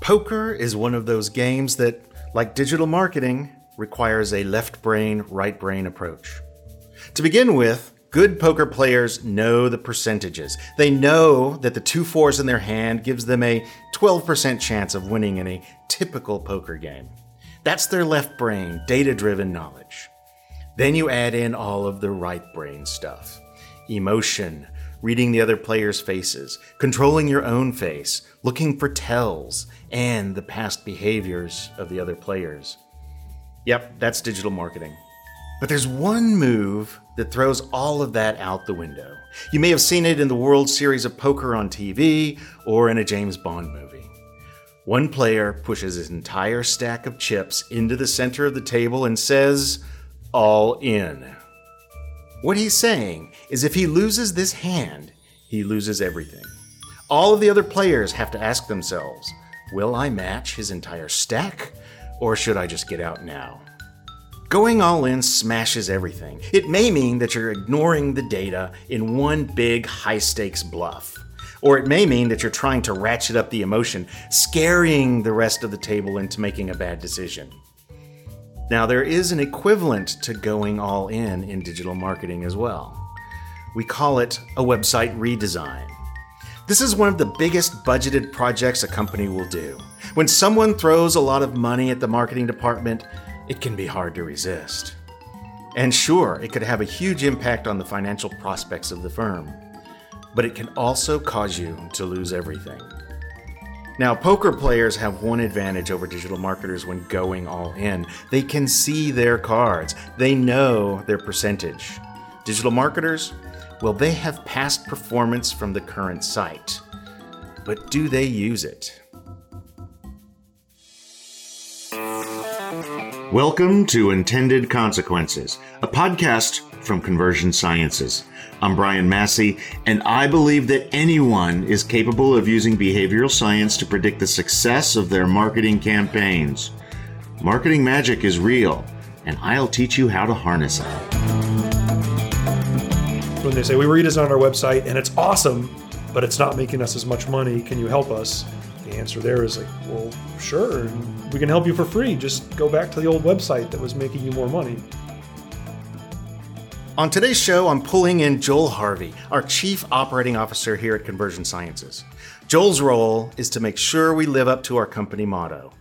Poker is one of those games that, like digital marketing, requires a left brain, right brain approach. To begin with, good poker players know the percentages. They know that the two fours in their hand gives them a 12% chance of winning in a typical poker game. That's their left brain, data driven knowledge. Then you add in all of the right brain stuff emotion, reading the other player's faces, controlling your own face, looking for tells, and the past behaviors of the other players. Yep, that's digital marketing. But there's one move that throws all of that out the window. You may have seen it in the World Series of Poker on TV or in a James Bond movie. One player pushes his entire stack of chips into the center of the table and says, All in. What he's saying is if he loses this hand, he loses everything. All of the other players have to ask themselves, Will I match his entire stack, or should I just get out now? Going all in smashes everything. It may mean that you're ignoring the data in one big high stakes bluff. Or it may mean that you're trying to ratchet up the emotion, scaring the rest of the table into making a bad decision. Now, there is an equivalent to going all in in digital marketing as well. We call it a website redesign. This is one of the biggest budgeted projects a company will do. When someone throws a lot of money at the marketing department, it can be hard to resist. And sure, it could have a huge impact on the financial prospects of the firm, but it can also cause you to lose everything. Now, poker players have one advantage over digital marketers when going all in. They can see their cards, they know their percentage. Digital marketers, well, they have past performance from the current site. But do they use it? Welcome to Intended Consequences, a podcast from Conversion Sciences. I'm Brian Massey, and I believe that anyone is capable of using behavioral science to predict the success of their marketing campaigns. Marketing magic is real, and I'll teach you how to harness it. When they say we redesigned our website and it's awesome, but it's not making us as much money, can you help us? The answer there is like, well, sure, we can help you for free. Just go back to the old website that was making you more money. On today's show, I'm pulling in Joel Harvey, our Chief Operating Officer here at Conversion Sciences. Joel's role is to make sure we live up to our company motto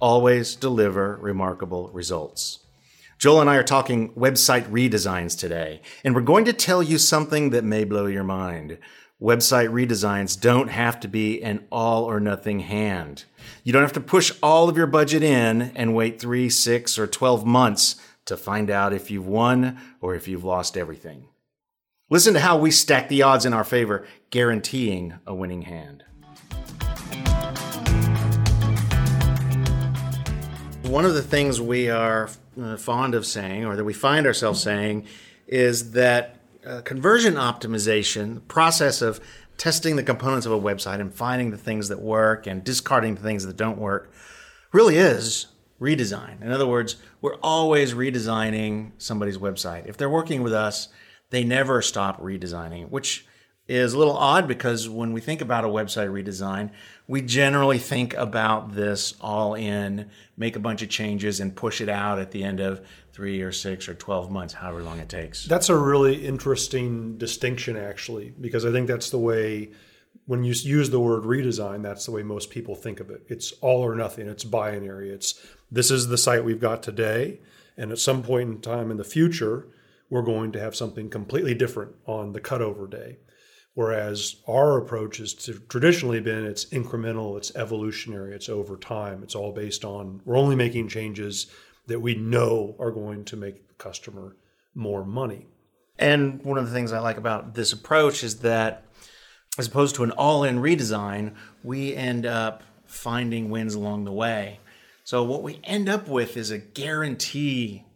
always deliver remarkable results. Joel and I are talking website redesigns today, and we're going to tell you something that may blow your mind website redesigns don't have to be an all or nothing hand. You don't have to push all of your budget in and wait three, six, or 12 months to find out if you've won or if you've lost everything. Listen to how we stack the odds in our favor, guaranteeing a winning hand. One of the things we are uh, fond of saying, or that we find ourselves saying, is that uh, conversion optimization, the process of testing the components of a website and finding the things that work and discarding the things that don't work, really is redesign. In other words, we're always redesigning somebody's website. If they're working with us, they never stop redesigning, which is a little odd because when we think about a website redesign, we generally think about this all in, make a bunch of changes, and push it out at the end of three or six or 12 months, however long it takes. That's a really interesting distinction, actually, because I think that's the way, when you use the word redesign, that's the way most people think of it. It's all or nothing, it's binary. It's this is the site we've got today, and at some point in time in the future, we're going to have something completely different on the cutover day. Whereas our approach has traditionally been it's incremental, it's evolutionary, it's over time. It's all based on we're only making changes that we know are going to make the customer more money. And one of the things I like about this approach is that as opposed to an all in redesign, we end up finding wins along the way. So what we end up with is a guarantee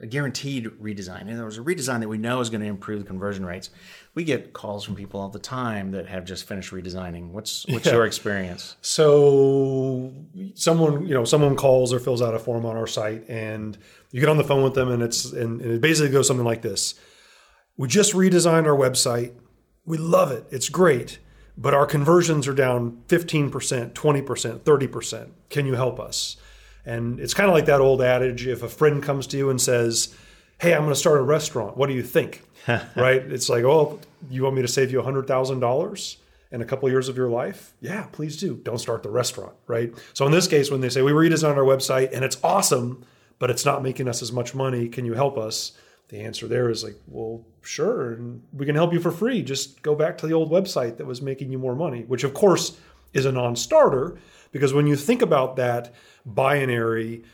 a guaranteed redesign. In other words, a redesign that we know is going to improve the conversion rates. We get calls from people all the time that have just finished redesigning. What's what's yeah. your experience? So someone you know someone calls or fills out a form on our site, and you get on the phone with them, and it's and, and it basically goes something like this: We just redesigned our website. We love it. It's great, but our conversions are down 15%, 20%, 30%. Can you help us? And it's kind of like that old adage if a friend comes to you and says, Hey, I'm going to start a restaurant. What do you think? right? It's like, Oh, you want me to save you $100,000 in a couple of years of your life? Yeah, please do. Don't start the restaurant. Right. So in this case, when they say we redesigned our website and it's awesome, but it's not making us as much money, can you help us? The answer there is like, well, sure, and we can help you for free. Just go back to the old website that was making you more money, which of course is a non starter because when you think about that binary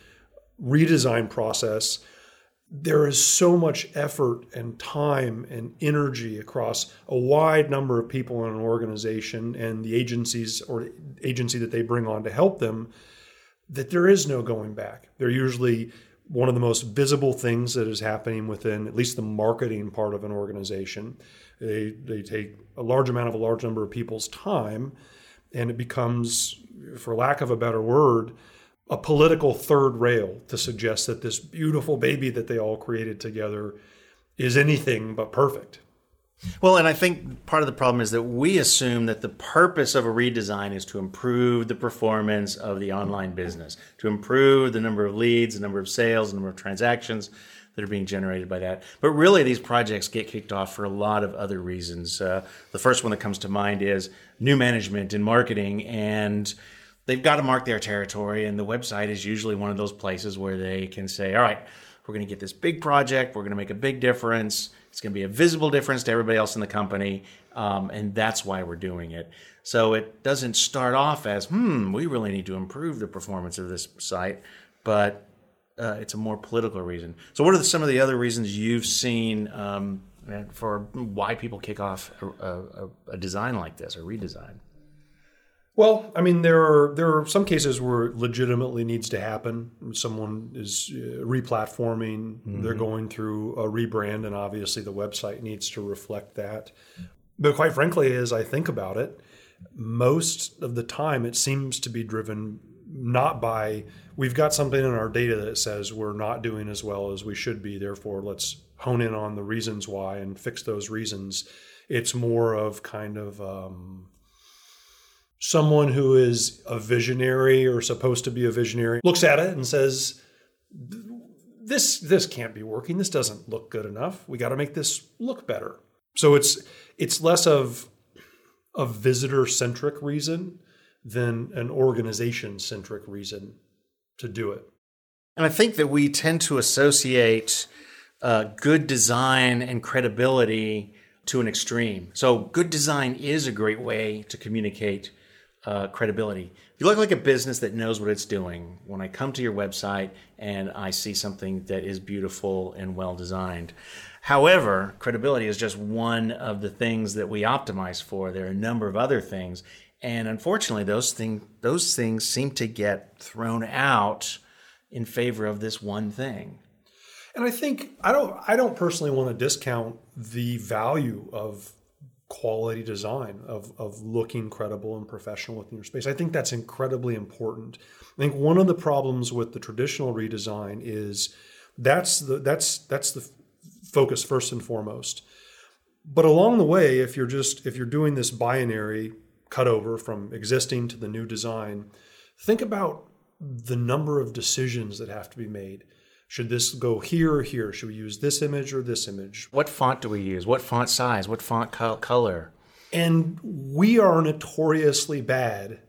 redesign process, there is so much effort and time and energy across a wide number of people in an organization and the agencies or agency that they bring on to help them that there is no going back. They're usually one of the most visible things that is happening within at least the marketing part of an organization. They, they take a large amount of a large number of people's time, and it becomes, for lack of a better word, a political third rail to suggest that this beautiful baby that they all created together is anything but perfect. Well, and I think part of the problem is that we assume that the purpose of a redesign is to improve the performance of the online business, to improve the number of leads, the number of sales, the number of transactions that are being generated by that. But really, these projects get kicked off for a lot of other reasons. Uh, the first one that comes to mind is new management in marketing, and they've got to mark their territory, and the website is usually one of those places where they can say, all right, we're going to get this big project, we're going to make a big difference it's going to be a visible difference to everybody else in the company, um, and that's why we're doing it. So it doesn't start off as, hmm, we really need to improve the performance of this site, but uh, it's a more political reason. So, what are the, some of the other reasons you've seen um, for why people kick off a, a, a design like this, a redesign? Well, I mean, there are there are some cases where it legitimately needs to happen. Someone is uh, replatforming; mm-hmm. they're going through a rebrand, and obviously the website needs to reflect that. But quite frankly, as I think about it, most of the time it seems to be driven not by we've got something in our data that says we're not doing as well as we should be. Therefore, let's hone in on the reasons why and fix those reasons. It's more of kind of um, someone who is a visionary or supposed to be a visionary looks at it and says this this can't be working. This doesn't look good enough. We got to make this look better. So it's it's less of a visitor centric reason than an organization centric reason to do it. And i think that we tend to associate uh, good design and credibility to an extreme. So good design is a great way to communicate uh, credibility. You look like a business that knows what it's doing, when I come to your website and I see something that is beautiful and well designed. However, credibility is just one of the things that we optimize for. There are a number of other things, and unfortunately, those things those things seem to get thrown out in favor of this one thing. And I think I don't I don't personally want to discount the value of quality design of, of looking credible and professional within your space. I think that's incredibly important. I think one of the problems with the traditional redesign is that's the that's that's the focus first and foremost. But along the way, if you're just if you're doing this binary cutover from existing to the new design, think about the number of decisions that have to be made. Should this go here or here? Should we use this image or this image? What font do we use? What font size? What font co- color? And we are notoriously bad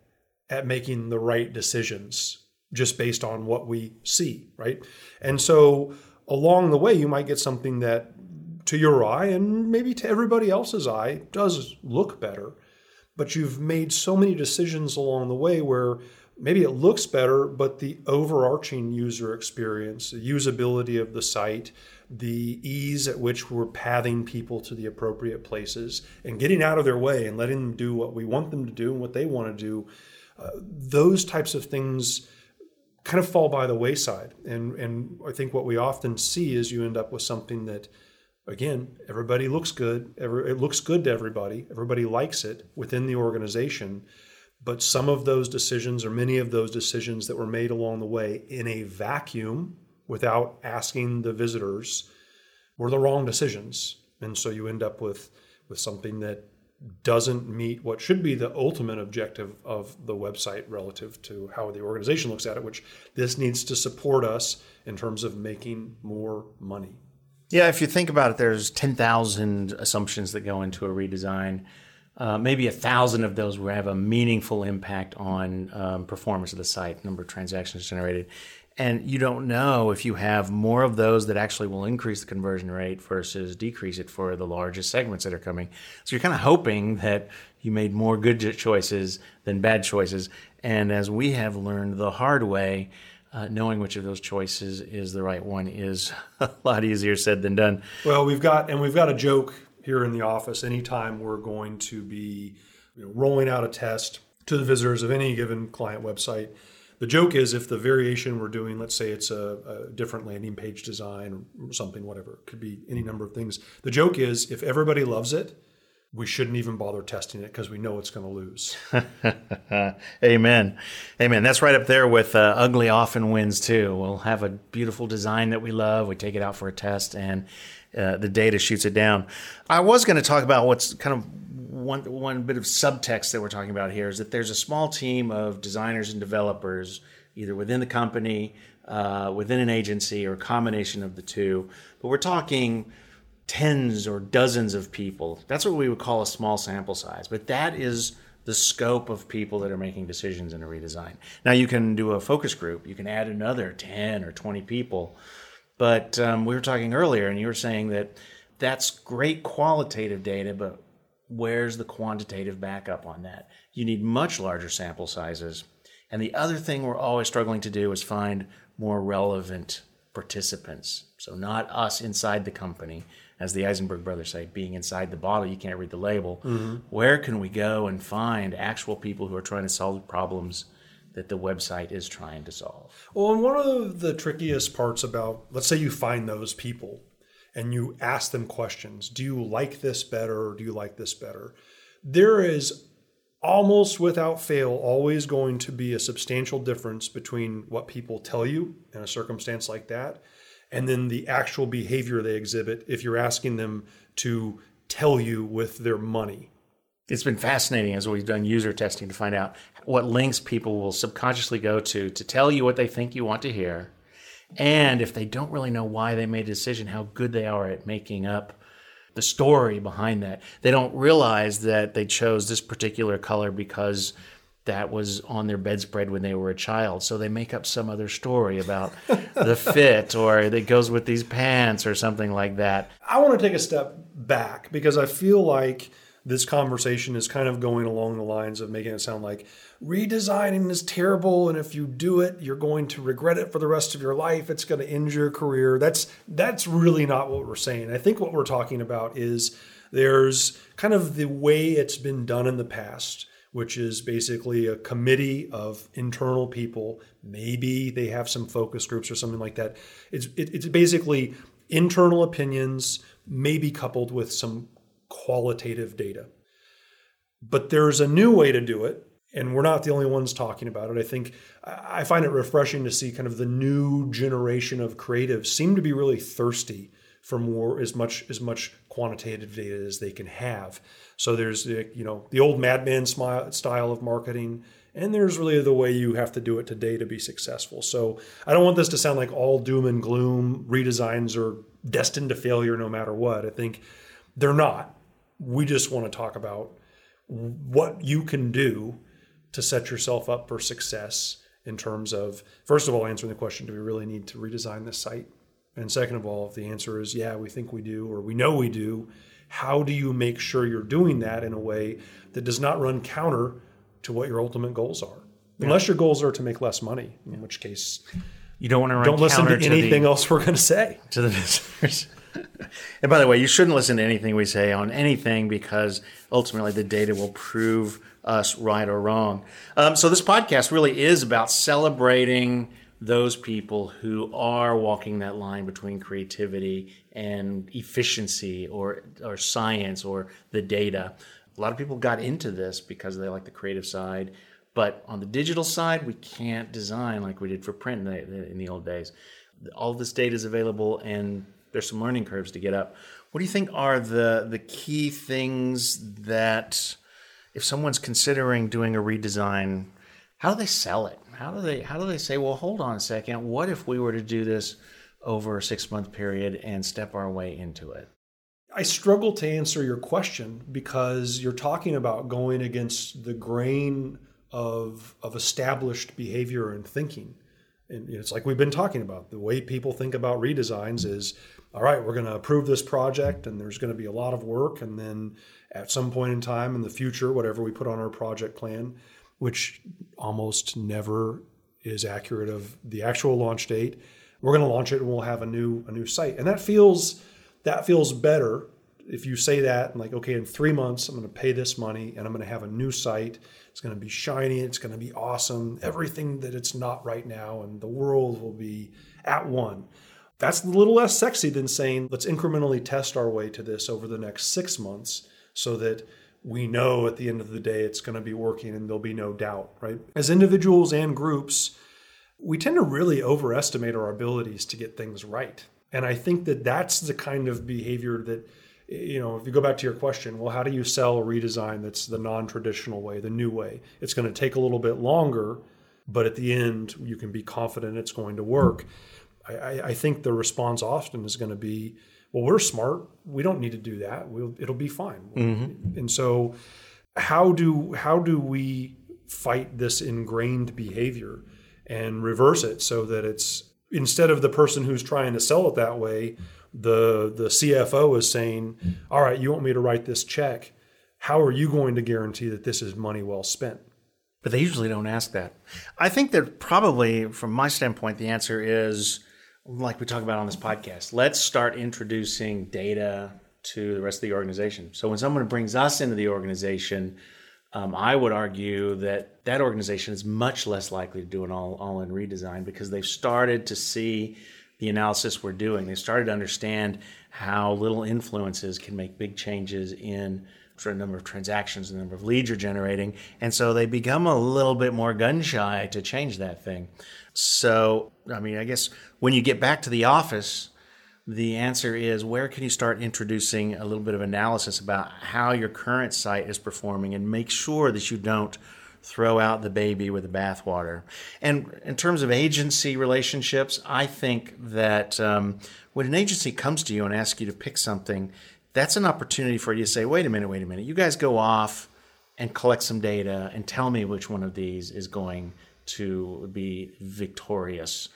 at making the right decisions just based on what we see, right? And so along the way, you might get something that to your eye and maybe to everybody else's eye does look better. But you've made so many decisions along the way where maybe it looks better, but the overarching user experience, the usability of the site, the ease at which we're pathing people to the appropriate places and getting out of their way and letting them do what we want them to do and what they want to do, uh, those types of things kind of fall by the wayside. And, and I think what we often see is you end up with something that, again, everybody looks good. Every, it looks good to everybody. Everybody likes it within the organization but some of those decisions, or many of those decisions that were made along the way in a vacuum without asking the visitors, were the wrong decisions. And so you end up with, with something that doesn't meet what should be the ultimate objective of the website relative to how the organization looks at it, which this needs to support us in terms of making more money. Yeah, if you think about it, there's 10,000 assumptions that go into a redesign. Uh, maybe a thousand of those will have a meaningful impact on um, performance of the site, number of transactions generated. And you don't know if you have more of those that actually will increase the conversion rate versus decrease it for the largest segments that are coming. So you're kind of hoping that you made more good choices than bad choices. And as we have learned the hard way, uh, knowing which of those choices is the right one is a lot easier said than done. Well, we've got and we've got a joke here in the office. Anytime we're going to be you know, rolling out a test to the visitors of any given client website, the joke is if the variation we're doing, let's say it's a, a, different landing page design or something, whatever, it could be any number of things. The joke is if everybody loves it, we shouldn't even bother testing it because we know it's going to lose. Amen. Amen. That's right up there with uh, ugly often wins too. We'll have a beautiful design that we love. We take it out for a test and uh, the data shoots it down. I was going to talk about what's kind of one one bit of subtext that we're talking about here is that there's a small team of designers and developers, either within the company, uh, within an agency, or a combination of the two. But we're talking tens or dozens of people. That's what we would call a small sample size. But that is the scope of people that are making decisions in a redesign. Now you can do a focus group. You can add another 10 or 20 people. But um, we were talking earlier, and you were saying that that's great qualitative data, but where's the quantitative backup on that? You need much larger sample sizes. And the other thing we're always struggling to do is find more relevant participants. So, not us inside the company, as the Eisenberg brothers say, being inside the bottle, you can't read the label. Mm-hmm. Where can we go and find actual people who are trying to solve problems that the website is trying to solve? Well, and one of the trickiest parts about, let's say you find those people and you ask them questions Do you like this better or do you like this better? There is almost without fail always going to be a substantial difference between what people tell you in a circumstance like that and then the actual behavior they exhibit if you're asking them to tell you with their money. It's been fascinating as we've done user testing to find out what links people will subconsciously go to to tell you what they think you want to hear and if they don't really know why they made a decision, how good they are at making up the story behind that. They don't realize that they chose this particular color because that was on their bedspread when they were a child. So they make up some other story about the fit or that goes with these pants or something like that. I want to take a step back because I feel like this conversation is kind of going along the lines of making it sound like redesigning is terrible and if you do it you're going to regret it for the rest of your life. It's going to end your career. That's that's really not what we're saying. I think what we're talking about is there's kind of the way it's been done in the past which is basically a committee of internal people. Maybe they have some focus groups or something like that. It's it, it's basically internal opinions maybe coupled with some qualitative data. But there's a new way to do it, and we're not the only ones talking about it. I think I find it refreshing to see kind of the new generation of creatives seem to be really thirsty for more as much as much quantitative data as they can have. So there's the you know the old madman style of marketing, and there's really the way you have to do it today to be successful. So I don't want this to sound like all doom and gloom. Redesigns are destined to failure no matter what. I think they're not we just want to talk about what you can do to set yourself up for success in terms of first of all answering the question do we really need to redesign this site? And second of all if the answer is yeah we think we do or we know we do how do you make sure you're doing that in a way that does not run counter to what your ultimate goals are? Yeah. unless your goals are to make less money in which case you don't want to run don't listen to anything the, else we're going to say. to the visitors and by the way, you shouldn't listen to anything we say on anything because ultimately the data will prove us right or wrong. Um, so this podcast really is about celebrating those people who are walking that line between creativity and efficiency or or science or the data. A lot of people got into this because they like the creative side, but on the digital side, we can't design like we did for print in the, in the old days. All this data is available, and there's some learning curves to get up. What do you think are the the key things that if someone's considering doing a redesign, how do they sell it? How do they how do they say, well, hold on a second, what if we were to do this over a six month period and step our way into it? I struggle to answer your question because you're talking about going against the grain of of established behavior and thinking. And it's like we've been talking about. The way people think about redesigns is all right, we're going to approve this project and there's going to be a lot of work. And then at some point in time in the future, whatever we put on our project plan, which almost never is accurate of the actual launch date, we're going to launch it and we'll have a new a new site. And that feels that feels better if you say that and like okay in 3 months I'm going to pay this money and I'm going to have a new site. It's going to be shiny, it's going to be awesome, everything that it's not right now and the world will be at one. That's a little less sexy than saying, let's incrementally test our way to this over the next six months so that we know at the end of the day it's going to be working and there'll be no doubt, right? As individuals and groups, we tend to really overestimate our abilities to get things right. And I think that that's the kind of behavior that, you know, if you go back to your question, well, how do you sell a redesign that's the non traditional way, the new way? It's going to take a little bit longer, but at the end, you can be confident it's going to work. I, I think the response often is going to be, well, we're smart. We don't need to do that. We'll, it'll be fine. Mm-hmm. And so, how do how do we fight this ingrained behavior and reverse it so that it's instead of the person who's trying to sell it that way, the the CFO is saying, "All right, you want me to write this check? How are you going to guarantee that this is money well spent?" But they usually don't ask that. I think that probably, from my standpoint, the answer is like we talk about on this podcast, let's start introducing data to the rest of the organization. So when someone brings us into the organization, um, I would argue that that organization is much less likely to do an all, all in redesign because they've started to see the analysis we're doing. They've started to understand how little influences can make big changes in the number of transactions, the number of leads you're generating. And so they become a little bit more gun shy to change that thing. So, I mean, I guess when you get back to the office, the answer is where can you start introducing a little bit of analysis about how your current site is performing and make sure that you don't throw out the baby with the bathwater. And in terms of agency relationships, I think that um, when an agency comes to you and asks you to pick something, that's an opportunity for you to say, wait a minute, wait a minute. You guys go off and collect some data and tell me which one of these is going to be victorious.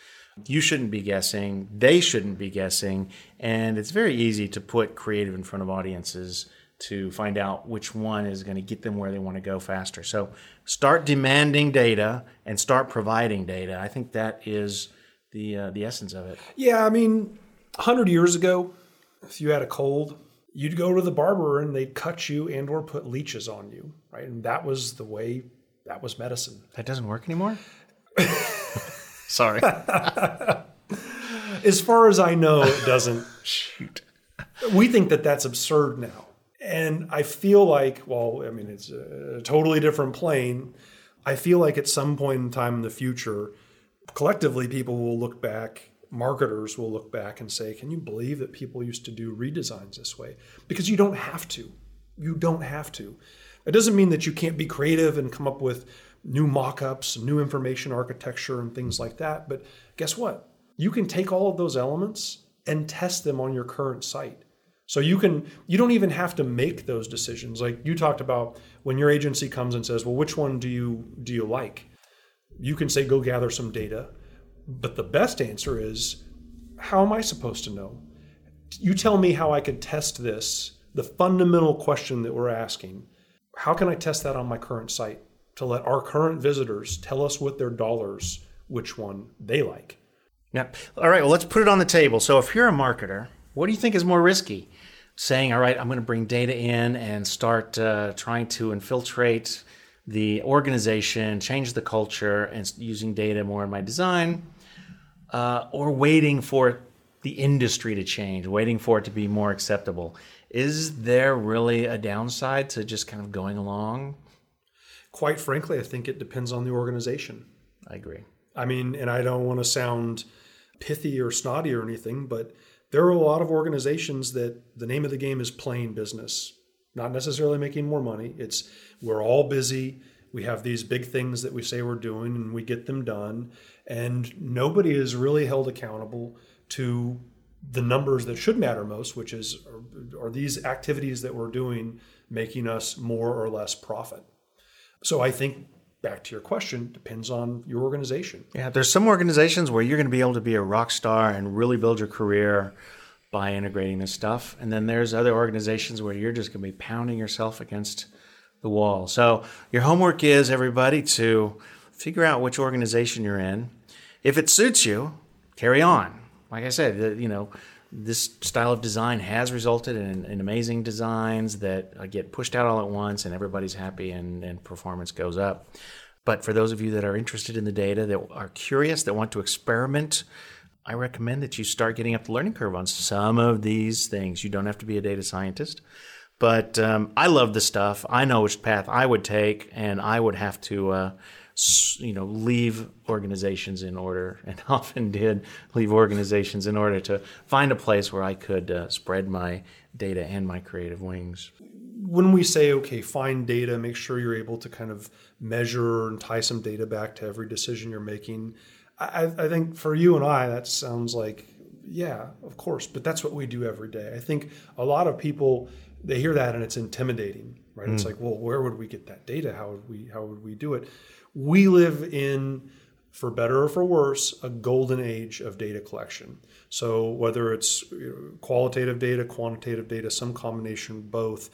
You shouldn't be guessing, they shouldn't be guessing, and it's very easy to put creative in front of audiences to find out which one is going to get them where they want to go faster. So start demanding data and start providing data. I think that is the uh, the essence of it. Yeah, I mean, 100 years ago, if you had a cold, you'd go to the barber and they'd cut you and or put leeches on you, right? And that was the way that was medicine. That doesn't work anymore? Sorry. as far as I know, it doesn't. Shoot. We think that that's absurd now. And I feel like, well, I mean, it's a totally different plane. I feel like at some point in time in the future, collectively, people will look back, marketers will look back and say, can you believe that people used to do redesigns this way? Because you don't have to. You don't have to. It doesn't mean that you can't be creative and come up with new mock-ups, new information architecture and things like that, but guess what? You can take all of those elements and test them on your current site. So you can you don't even have to make those decisions. Like you talked about when your agency comes and says, "Well, which one do you do you like?" You can say go gather some data. But the best answer is how am I supposed to know? You tell me how I could test this, the fundamental question that we're asking how can I test that on my current site to let our current visitors tell us with their dollars which one they like? Yep. All right. Well, let's put it on the table. So, if you're a marketer, what do you think is more risky? Saying, all right, I'm going to bring data in and start uh, trying to infiltrate the organization, change the culture, and using data more in my design, uh, or waiting for the industry to change, waiting for it to be more acceptable. Is there really a downside to just kind of going along? Quite frankly, I think it depends on the organization. I agree. I mean, and I don't want to sound pithy or snotty or anything, but there are a lot of organizations that the name of the game is playing business, not necessarily making more money. It's we're all busy. We have these big things that we say we're doing and we get them done. And nobody is really held accountable to the numbers that should matter most, which is are, are these activities that we're doing making us more or less profit? So I think back to your question, depends on your organization. Yeah, there's some organizations where you're going to be able to be a rock star and really build your career by integrating this stuff. And then there's other organizations where you're just going to be pounding yourself against the wall. So your homework is everybody to figure out which organization you're in. If it suits you, carry on. Like I said, you know, this style of design has resulted in, in amazing designs that uh, get pushed out all at once and everybody's happy and, and performance goes up. But for those of you that are interested in the data, that are curious, that want to experiment, I recommend that you start getting up the learning curve on some of these things. You don't have to be a data scientist. But um, I love the stuff. I know which path I would take, and I would have to uh, you know leave organizations in order and often did leave organizations in order to find a place where i could uh, spread my data and my creative wings. When we say okay find data make sure you're able to kind of measure and tie some data back to every decision you're making i, I think for you and i that sounds like yeah of course but that's what we do every day. I think a lot of people they hear that and it's intimidating right? Mm. it's like well where would we get that data? How would we how would we do it we live in, for better or for worse, a golden age of data collection. So whether it's qualitative data, quantitative data, some combination both,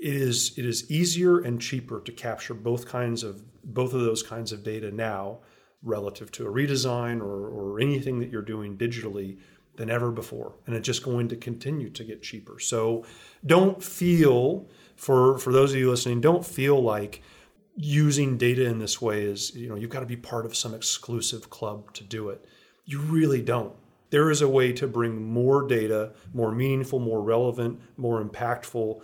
it is it is easier and cheaper to capture both kinds of both of those kinds of data now relative to a redesign or, or anything that you're doing digitally than ever before and it's just going to continue to get cheaper so don't feel for for those of you listening don't feel like using data in this way is, you know, you've got to be part of some exclusive club to do it. You really don't. There is a way to bring more data, more meaningful, more relevant, more impactful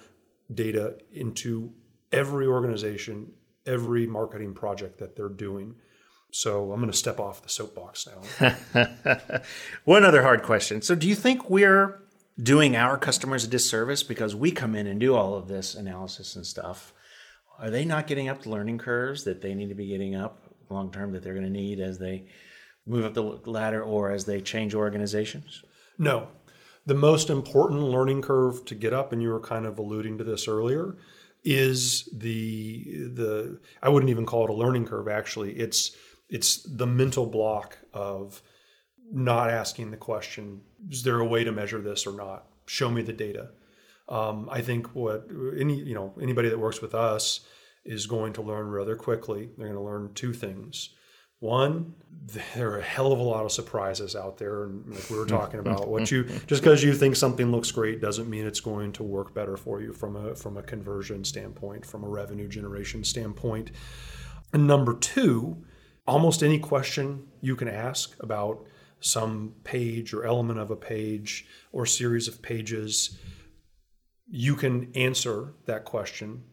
data into every organization, every marketing project that they're doing. So I'm going to step off the soapbox now. One other hard question. So, do you think we're doing our customers a disservice because we come in and do all of this analysis and stuff? Are they not getting up the learning curves that they need to be getting up long term that they're going to need as they move up the ladder or as they change organizations? No. The most important learning curve to get up, and you were kind of alluding to this earlier, is the the I wouldn't even call it a learning curve actually. It's it's the mental block of not asking the question, is there a way to measure this or not? Show me the data. Um, I think what any you know anybody that works with us is going to learn rather quickly. They're going to learn two things. One, there are a hell of a lot of surprises out there, and like we were talking about, what you just because you think something looks great doesn't mean it's going to work better for you from a from a conversion standpoint, from a revenue generation standpoint. And number two, almost any question you can ask about some page or element of a page or series of pages you can answer that question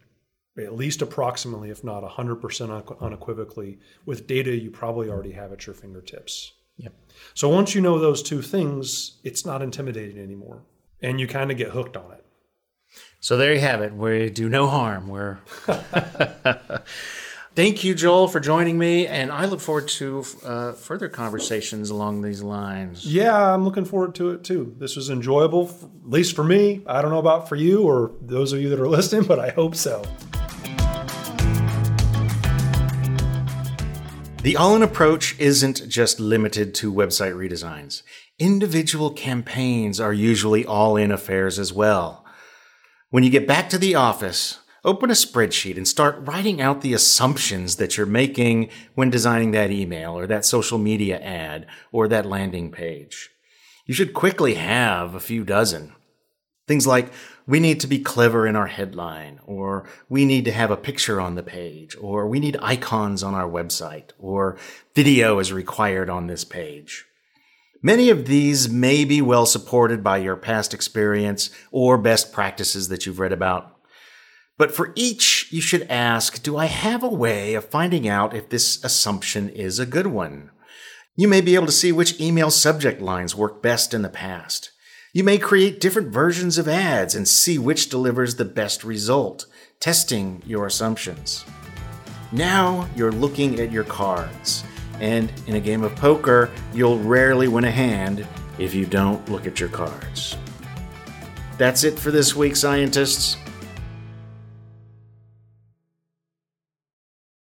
at least approximately, if not 100% unequivocally, with data you probably already have at your fingertips. Yep. So once you know those two things, it's not intimidating anymore, and you kind of get hooked on it. So there you have it. We do no harm. We're Thank you, Joel, for joining me, and I look forward to uh, further conversations along these lines. Yeah, I'm looking forward to it too. This was enjoyable, at least for me. I don't know about for you or those of you that are listening, but I hope so. The all in approach isn't just limited to website redesigns. Individual campaigns are usually all in affairs as well. When you get back to the office, Open a spreadsheet and start writing out the assumptions that you're making when designing that email or that social media ad or that landing page. You should quickly have a few dozen. Things like, we need to be clever in our headline, or we need to have a picture on the page, or we need icons on our website, or video is required on this page. Many of these may be well supported by your past experience or best practices that you've read about. But for each, you should ask, do I have a way of finding out if this assumption is a good one? You may be able to see which email subject lines work best in the past. You may create different versions of ads and see which delivers the best result, testing your assumptions. Now you're looking at your cards, and in a game of poker, you'll rarely win a hand if you don't look at your cards. That's it for this week, scientists.